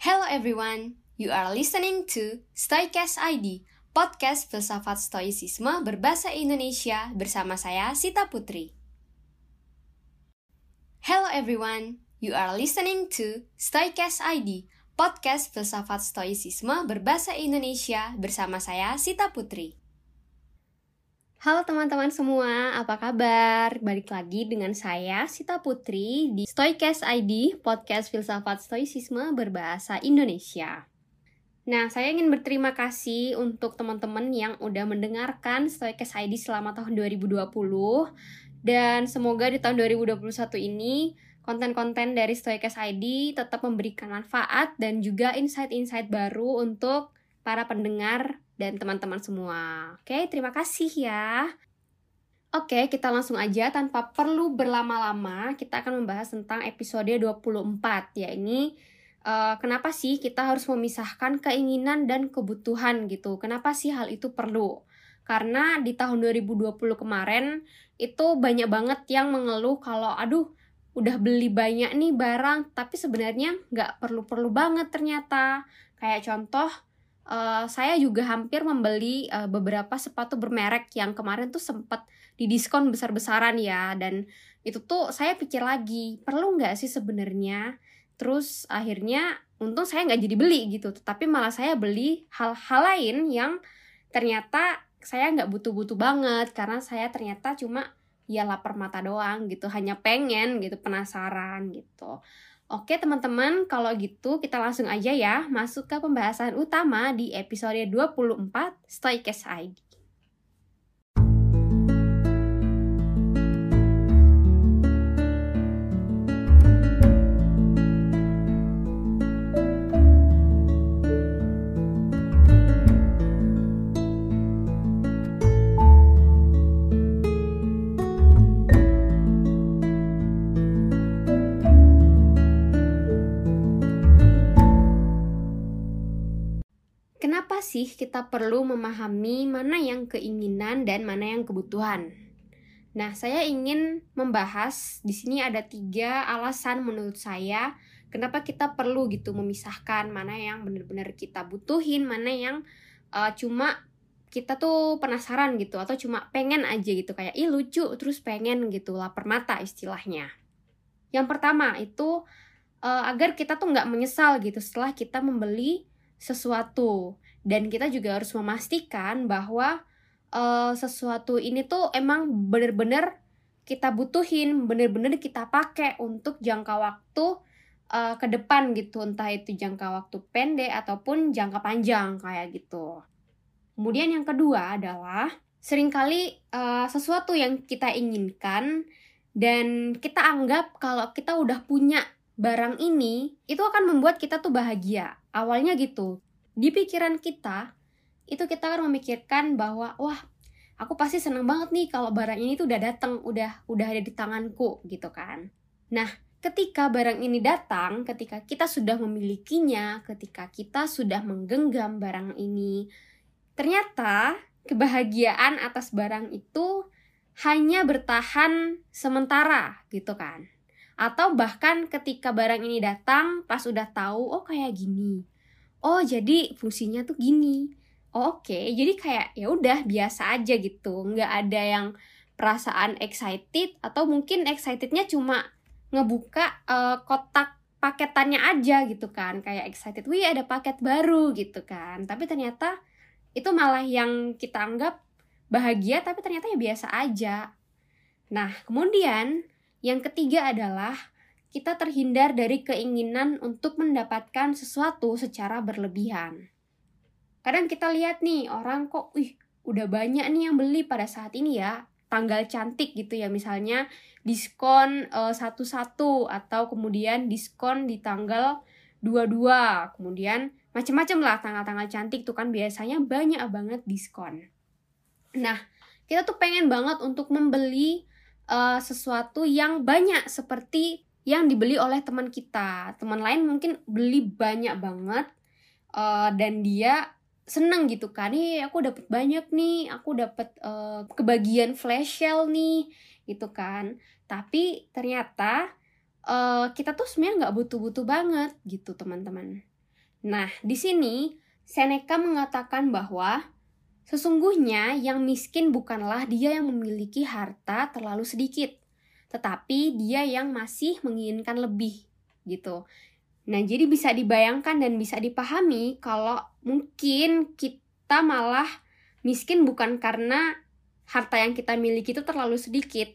Hello everyone, you are listening to Stoicast ID, podcast filsafat stoicisme berbahasa Indonesia bersama saya Sita Putri. Hello everyone, you are listening to Stoicast ID, podcast filsafat stoicisme berbahasa Indonesia bersama saya Sita Putri. Halo teman-teman semua, apa kabar? Balik lagi dengan saya, Sita Putri, di Stoicast ID, podcast filsafat stoicisme berbahasa Indonesia. Nah, saya ingin berterima kasih untuk teman-teman yang udah mendengarkan Stoicast ID selama tahun 2020. Dan semoga di tahun 2021 ini, konten-konten dari Stoicast ID tetap memberikan manfaat dan juga insight-insight baru untuk para pendengar dan teman-teman semua. Oke, terima kasih ya. Oke, kita langsung aja tanpa perlu berlama-lama, kita akan membahas tentang episode 24, ya ini uh, kenapa sih kita harus memisahkan keinginan dan kebutuhan gitu. Kenapa sih hal itu perlu? Karena di tahun 2020 kemarin itu banyak banget yang mengeluh kalau aduh udah beli banyak nih barang tapi sebenarnya nggak perlu-perlu banget ternyata. Kayak contoh uh, saya juga hampir membeli uh, beberapa sepatu bermerek yang kemarin tuh sempat didiskon besar-besaran ya. Dan itu tuh saya pikir lagi perlu nggak sih sebenarnya? Terus akhirnya untung saya nggak jadi beli gitu. Tapi malah saya beli hal-hal lain yang ternyata saya nggak butuh-butuh banget. Karena saya ternyata cuma ya lapar mata doang gitu. Hanya pengen gitu. Penasaran gitu Oke teman-teman, kalau gitu kita langsung aja ya masuk ke pembahasan utama di episode 24 Stoicast ID. Sih kita perlu memahami mana yang keinginan dan mana yang kebutuhan? Nah, saya ingin membahas di sini ada tiga alasan menurut saya kenapa kita perlu gitu memisahkan mana yang benar-benar kita butuhin, mana yang uh, cuma kita tuh penasaran gitu atau cuma pengen aja gitu kayak ih lucu terus pengen gitu lapar mata istilahnya. Yang pertama itu uh, agar kita tuh nggak menyesal gitu setelah kita membeli sesuatu dan kita juga harus memastikan bahwa uh, sesuatu ini tuh emang bener-bener kita butuhin, bener-bener kita pakai untuk jangka waktu uh, ke depan gitu, entah itu jangka waktu pendek ataupun jangka panjang kayak gitu. Kemudian yang kedua adalah sering kali uh, sesuatu yang kita inginkan dan kita anggap kalau kita udah punya barang ini itu akan membuat kita tuh bahagia. Awalnya gitu di pikiran kita itu kita akan memikirkan bahwa wah aku pasti seneng banget nih kalau barang ini tuh udah datang udah udah ada di tanganku gitu kan. Nah ketika barang ini datang ketika kita sudah memilikinya ketika kita sudah menggenggam barang ini ternyata kebahagiaan atas barang itu hanya bertahan sementara gitu kan. Atau bahkan ketika barang ini datang pas udah tahu oh kayak gini oh jadi fungsinya tuh gini. Oh, oke. Okay. jadi kayak ya udah biasa aja gitu. Nggak ada yang perasaan excited atau mungkin excitednya cuma ngebuka uh, kotak paketannya aja gitu kan. Kayak excited wih ada paket baru gitu kan. Tapi ternyata itu malah yang kita anggap bahagia tapi ternyata ya biasa aja. Nah kemudian yang ketiga adalah kita terhindar dari keinginan untuk mendapatkan sesuatu secara berlebihan. Kadang kita lihat nih orang kok, wih, udah banyak nih yang beli pada saat ini ya, tanggal cantik gitu ya, misalnya diskon eh, satu-satu atau kemudian diskon di tanggal dua-dua, kemudian macam-macam lah tanggal-tanggal cantik tuh kan biasanya banyak banget diskon. Nah, kita tuh pengen banget untuk membeli uh, sesuatu yang banyak seperti yang dibeli oleh teman kita. Teman lain mungkin beli banyak banget uh, dan dia seneng gitu kan. Nih aku dapat banyak nih, aku dapat uh, kebagian flash sale nih gitu kan. Tapi ternyata uh, kita tuh sebenarnya nggak butuh-butuh banget gitu teman-teman. Nah, di sini Seneca mengatakan bahwa sesungguhnya yang miskin bukanlah dia yang memiliki harta terlalu sedikit, tetapi dia yang masih menginginkan lebih gitu. Nah, jadi bisa dibayangkan dan bisa dipahami kalau mungkin kita malah miskin bukan karena harta yang kita miliki itu terlalu sedikit,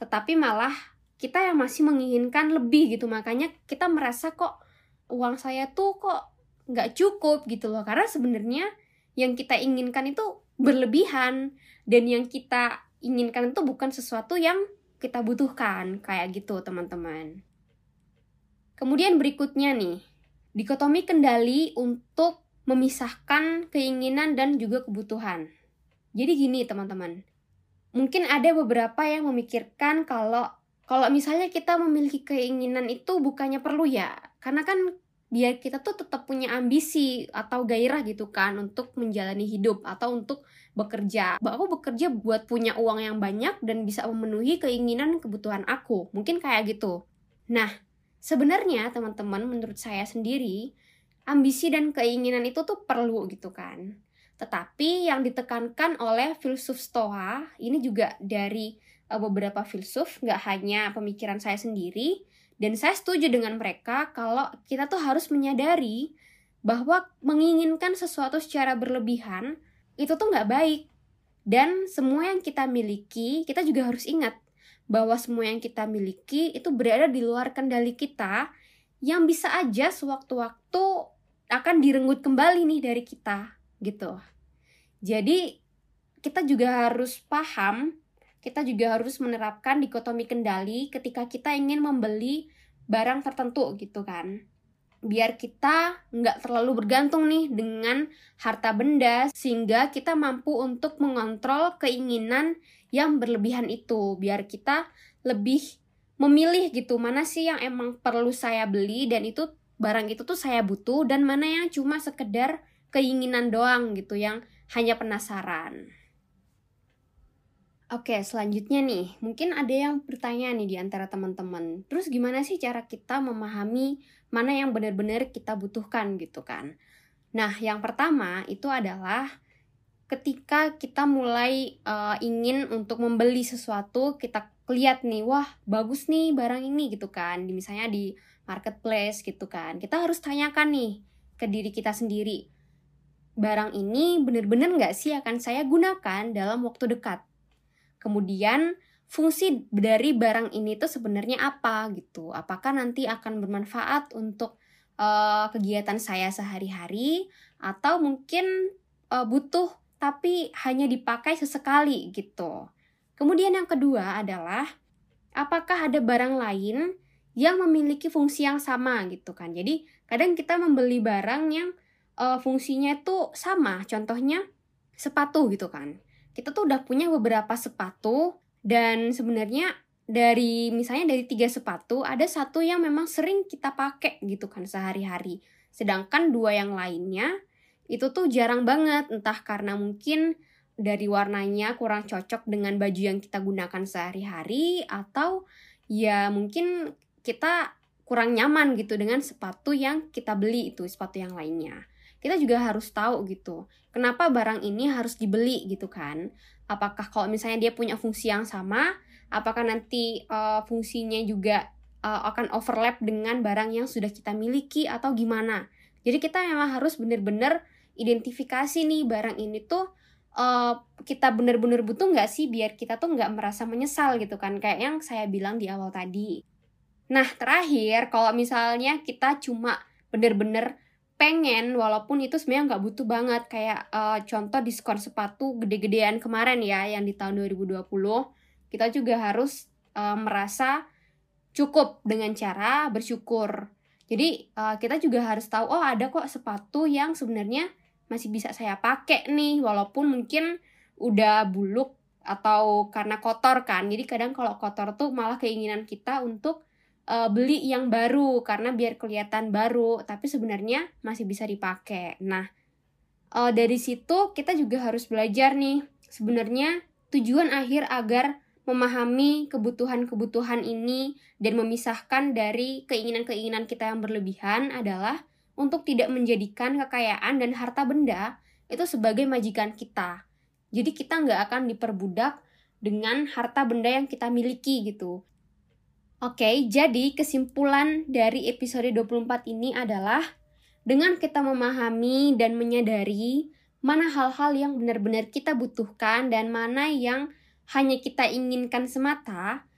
tetapi malah kita yang masih menginginkan lebih gitu. Makanya kita merasa kok uang saya tuh kok nggak cukup gitu loh karena sebenarnya yang kita inginkan itu berlebihan dan yang kita inginkan itu bukan sesuatu yang kita butuhkan kayak gitu teman-teman. Kemudian berikutnya nih dikotomi kendali untuk memisahkan keinginan dan juga kebutuhan. Jadi gini teman-teman. Mungkin ada beberapa yang memikirkan kalau kalau misalnya kita memiliki keinginan itu bukannya perlu ya. Karena kan biar kita tuh tetap punya ambisi atau gairah gitu kan untuk menjalani hidup atau untuk bekerja. Aku bekerja buat punya uang yang banyak dan bisa memenuhi keinginan kebutuhan aku. Mungkin kayak gitu. Nah, sebenarnya teman-teman menurut saya sendiri ambisi dan keinginan itu tuh perlu gitu kan. Tetapi yang ditekankan oleh filsuf Stoa ini juga dari uh, beberapa filsuf, nggak hanya pemikiran saya sendiri, dan saya setuju dengan mereka kalau kita tuh harus menyadari bahwa menginginkan sesuatu secara berlebihan itu tuh nggak baik. Dan semua yang kita miliki, kita juga harus ingat bahwa semua yang kita miliki itu berada di luar kendali kita yang bisa aja sewaktu-waktu akan direnggut kembali nih dari kita gitu. Jadi kita juga harus paham kita juga harus menerapkan dikotomi kendali ketika kita ingin membeli barang tertentu gitu kan biar kita nggak terlalu bergantung nih dengan harta benda sehingga kita mampu untuk mengontrol keinginan yang berlebihan itu biar kita lebih memilih gitu mana sih yang emang perlu saya beli dan itu barang itu tuh saya butuh dan mana yang cuma sekedar keinginan doang gitu yang hanya penasaran. Oke, selanjutnya nih, mungkin ada yang bertanya nih di antara teman-teman. Terus gimana sih cara kita memahami mana yang benar-benar kita butuhkan gitu kan? Nah, yang pertama itu adalah ketika kita mulai uh, ingin untuk membeli sesuatu, kita lihat nih, wah bagus nih barang ini gitu kan. Misalnya di marketplace gitu kan. Kita harus tanyakan nih ke diri kita sendiri. Barang ini benar-benar nggak sih akan saya gunakan dalam waktu dekat? Kemudian fungsi dari barang ini tuh sebenarnya apa gitu? Apakah nanti akan bermanfaat untuk uh, kegiatan saya sehari-hari atau mungkin uh, butuh tapi hanya dipakai sesekali gitu. Kemudian yang kedua adalah apakah ada barang lain yang memiliki fungsi yang sama gitu kan. Jadi kadang kita membeli barang yang uh, fungsinya itu sama. Contohnya sepatu gitu kan kita tuh udah punya beberapa sepatu dan sebenarnya dari misalnya dari tiga sepatu ada satu yang memang sering kita pakai gitu kan sehari-hari. Sedangkan dua yang lainnya itu tuh jarang banget entah karena mungkin dari warnanya kurang cocok dengan baju yang kita gunakan sehari-hari atau ya mungkin kita kurang nyaman gitu dengan sepatu yang kita beli itu sepatu yang lainnya kita juga harus tahu gitu kenapa barang ini harus dibeli gitu kan? Apakah kalau misalnya dia punya fungsi yang sama apakah nanti uh, fungsinya juga uh, akan overlap dengan barang yang sudah kita miliki atau gimana? Jadi kita memang harus benar-benar identifikasi nih barang ini tuh uh, kita benar-benar butuh nggak sih biar kita tuh nggak merasa menyesal gitu kan? Kayak yang saya bilang di awal tadi. Nah terakhir kalau misalnya kita cuma benar-benar pengen walaupun itu sebenarnya nggak butuh banget. Kayak uh, contoh diskon sepatu gede-gedean kemarin ya yang di tahun 2020 kita juga harus uh, merasa cukup dengan cara bersyukur. Jadi uh, kita juga harus tahu oh ada kok sepatu yang sebenarnya masih bisa saya pakai nih walaupun mungkin udah buluk atau karena kotor kan. Jadi kadang kalau kotor tuh malah keinginan kita untuk uh, beli yang baru karena biar kelihatan baru tapi sebenarnya masih bisa dipakai nah uh, dari situ kita juga harus belajar nih sebenarnya tujuan akhir agar memahami kebutuhan-kebutuhan ini dan memisahkan dari keinginan-keinginan kita yang berlebihan adalah untuk tidak menjadikan kekayaan dan harta benda itu sebagai majikan kita. Jadi kita nggak akan diperbudak dengan harta benda yang kita miliki gitu. Oke, jadi kesimpulan dari episode 24 ini adalah dengan kita memahami dan menyadari mana hal-hal yang benar-benar kita butuhkan dan mana yang hanya kita inginkan semata,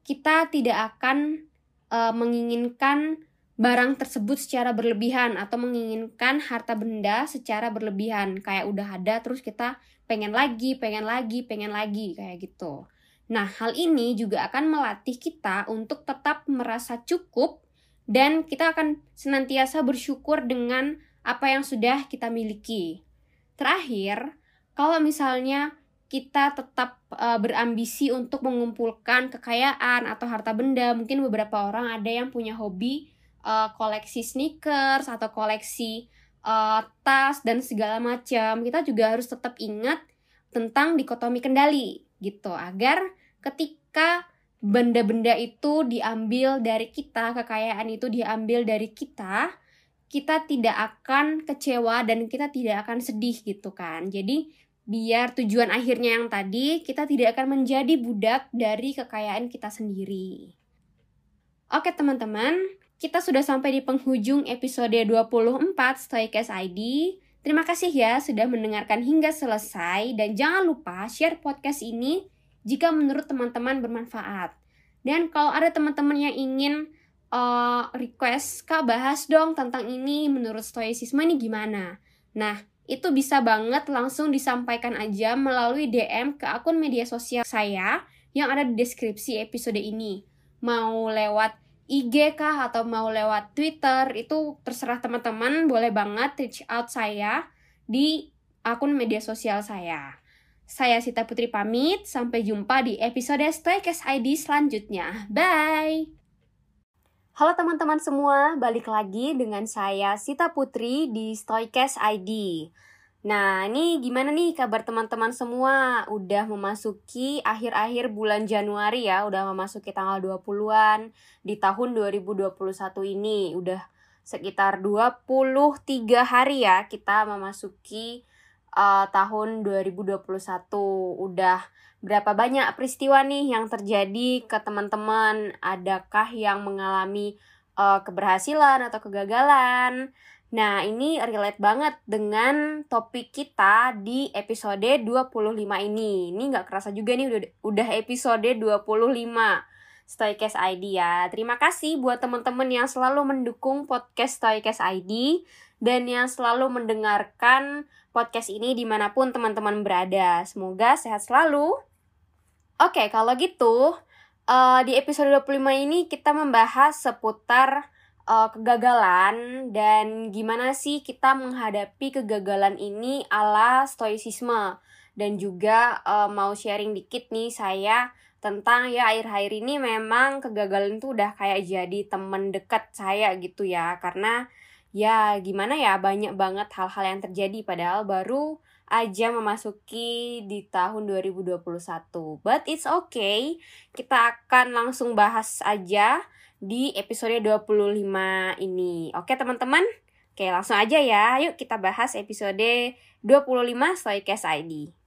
kita tidak akan uh, menginginkan barang tersebut secara berlebihan atau menginginkan harta benda secara berlebihan kayak udah ada terus kita pengen lagi, pengen lagi, pengen lagi kayak gitu. Nah, hal ini juga akan melatih kita untuk tetap merasa cukup dan kita akan senantiasa bersyukur dengan apa yang sudah kita miliki. Terakhir, kalau misalnya kita tetap uh, berambisi untuk mengumpulkan kekayaan atau harta benda, mungkin beberapa orang ada yang punya hobi uh, koleksi sneakers atau koleksi uh, tas dan segala macam. Kita juga harus tetap ingat tentang dikotomi kendali gitu agar ketika benda-benda itu diambil dari kita, kekayaan itu diambil dari kita, kita tidak akan kecewa dan kita tidak akan sedih gitu kan. Jadi biar tujuan akhirnya yang tadi kita tidak akan menjadi budak dari kekayaan kita sendiri. Oke teman-teman, kita sudah sampai di penghujung episode 24 Stoikes ID. Terima kasih ya sudah mendengarkan hingga selesai dan jangan lupa share podcast ini jika menurut teman-teman bermanfaat. Dan kalau ada teman-teman yang ingin uh, request, Kak bahas dong tentang ini menurut stoicisme ini gimana? Nah, itu bisa banget langsung disampaikan aja melalui DM ke akun media sosial saya yang ada di deskripsi episode ini. Mau lewat IG kah atau mau lewat Twitter, itu terserah teman-teman, boleh banget reach out saya di akun media sosial saya. Saya Sita Putri pamit, sampai jumpa di episode Stoikes ID selanjutnya. Bye! Halo teman-teman semua, balik lagi dengan saya Sita Putri di Stoikes ID. Nah, ini gimana nih kabar teman-teman semua? Udah memasuki akhir-akhir bulan Januari ya, udah memasuki tanggal 20-an di tahun 2021 ini. Udah sekitar 23 hari ya kita memasuki uh, tahun 2021 udah berapa banyak peristiwa nih yang terjadi ke teman-teman? Adakah yang mengalami uh, keberhasilan atau kegagalan? Nah, ini relate banget dengan topik kita di episode 25 ini. Ini nggak kerasa juga nih udah, udah episode 25 Stoikes ID ya. Terima kasih buat teman-teman yang selalu mendukung podcast Stoikes ID dan yang selalu mendengarkan podcast ini di mana pun teman-teman berada. Semoga sehat selalu. Oke, kalau gitu, uh, di episode 25 ini kita membahas seputar uh, kegagalan dan gimana sih kita menghadapi kegagalan ini ala stoicisme. Dan juga uh, mau sharing dikit nih saya tentang ya akhir-akhir ini memang kegagalan itu udah kayak jadi temen dekat saya gitu ya. Karena ya gimana ya banyak banget hal-hal yang terjadi padahal baru aja memasuki di tahun 2021. But it's okay. Kita akan langsung bahas aja di episode 25 ini. Oke, teman-teman? Oke, langsung aja ya. Yuk kita bahas episode 25 Stoikes ID.